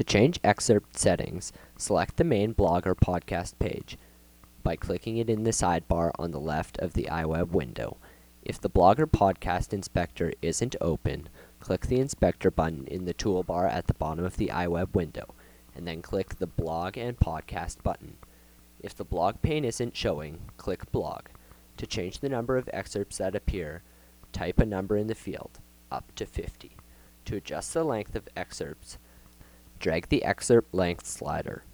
To change excerpt settings, select the main blog or podcast page by clicking it in the sidebar on the left of the iWeb window. If the blog or podcast inspector isn't open, click the inspector button in the toolbar at the bottom of the iWeb window, and then click the blog and podcast button. If the blog pane isn't showing, click blog. To change the number of excerpts that appear, type a number in the field, up to 50. To adjust the length of excerpts, drag the excerpt length slider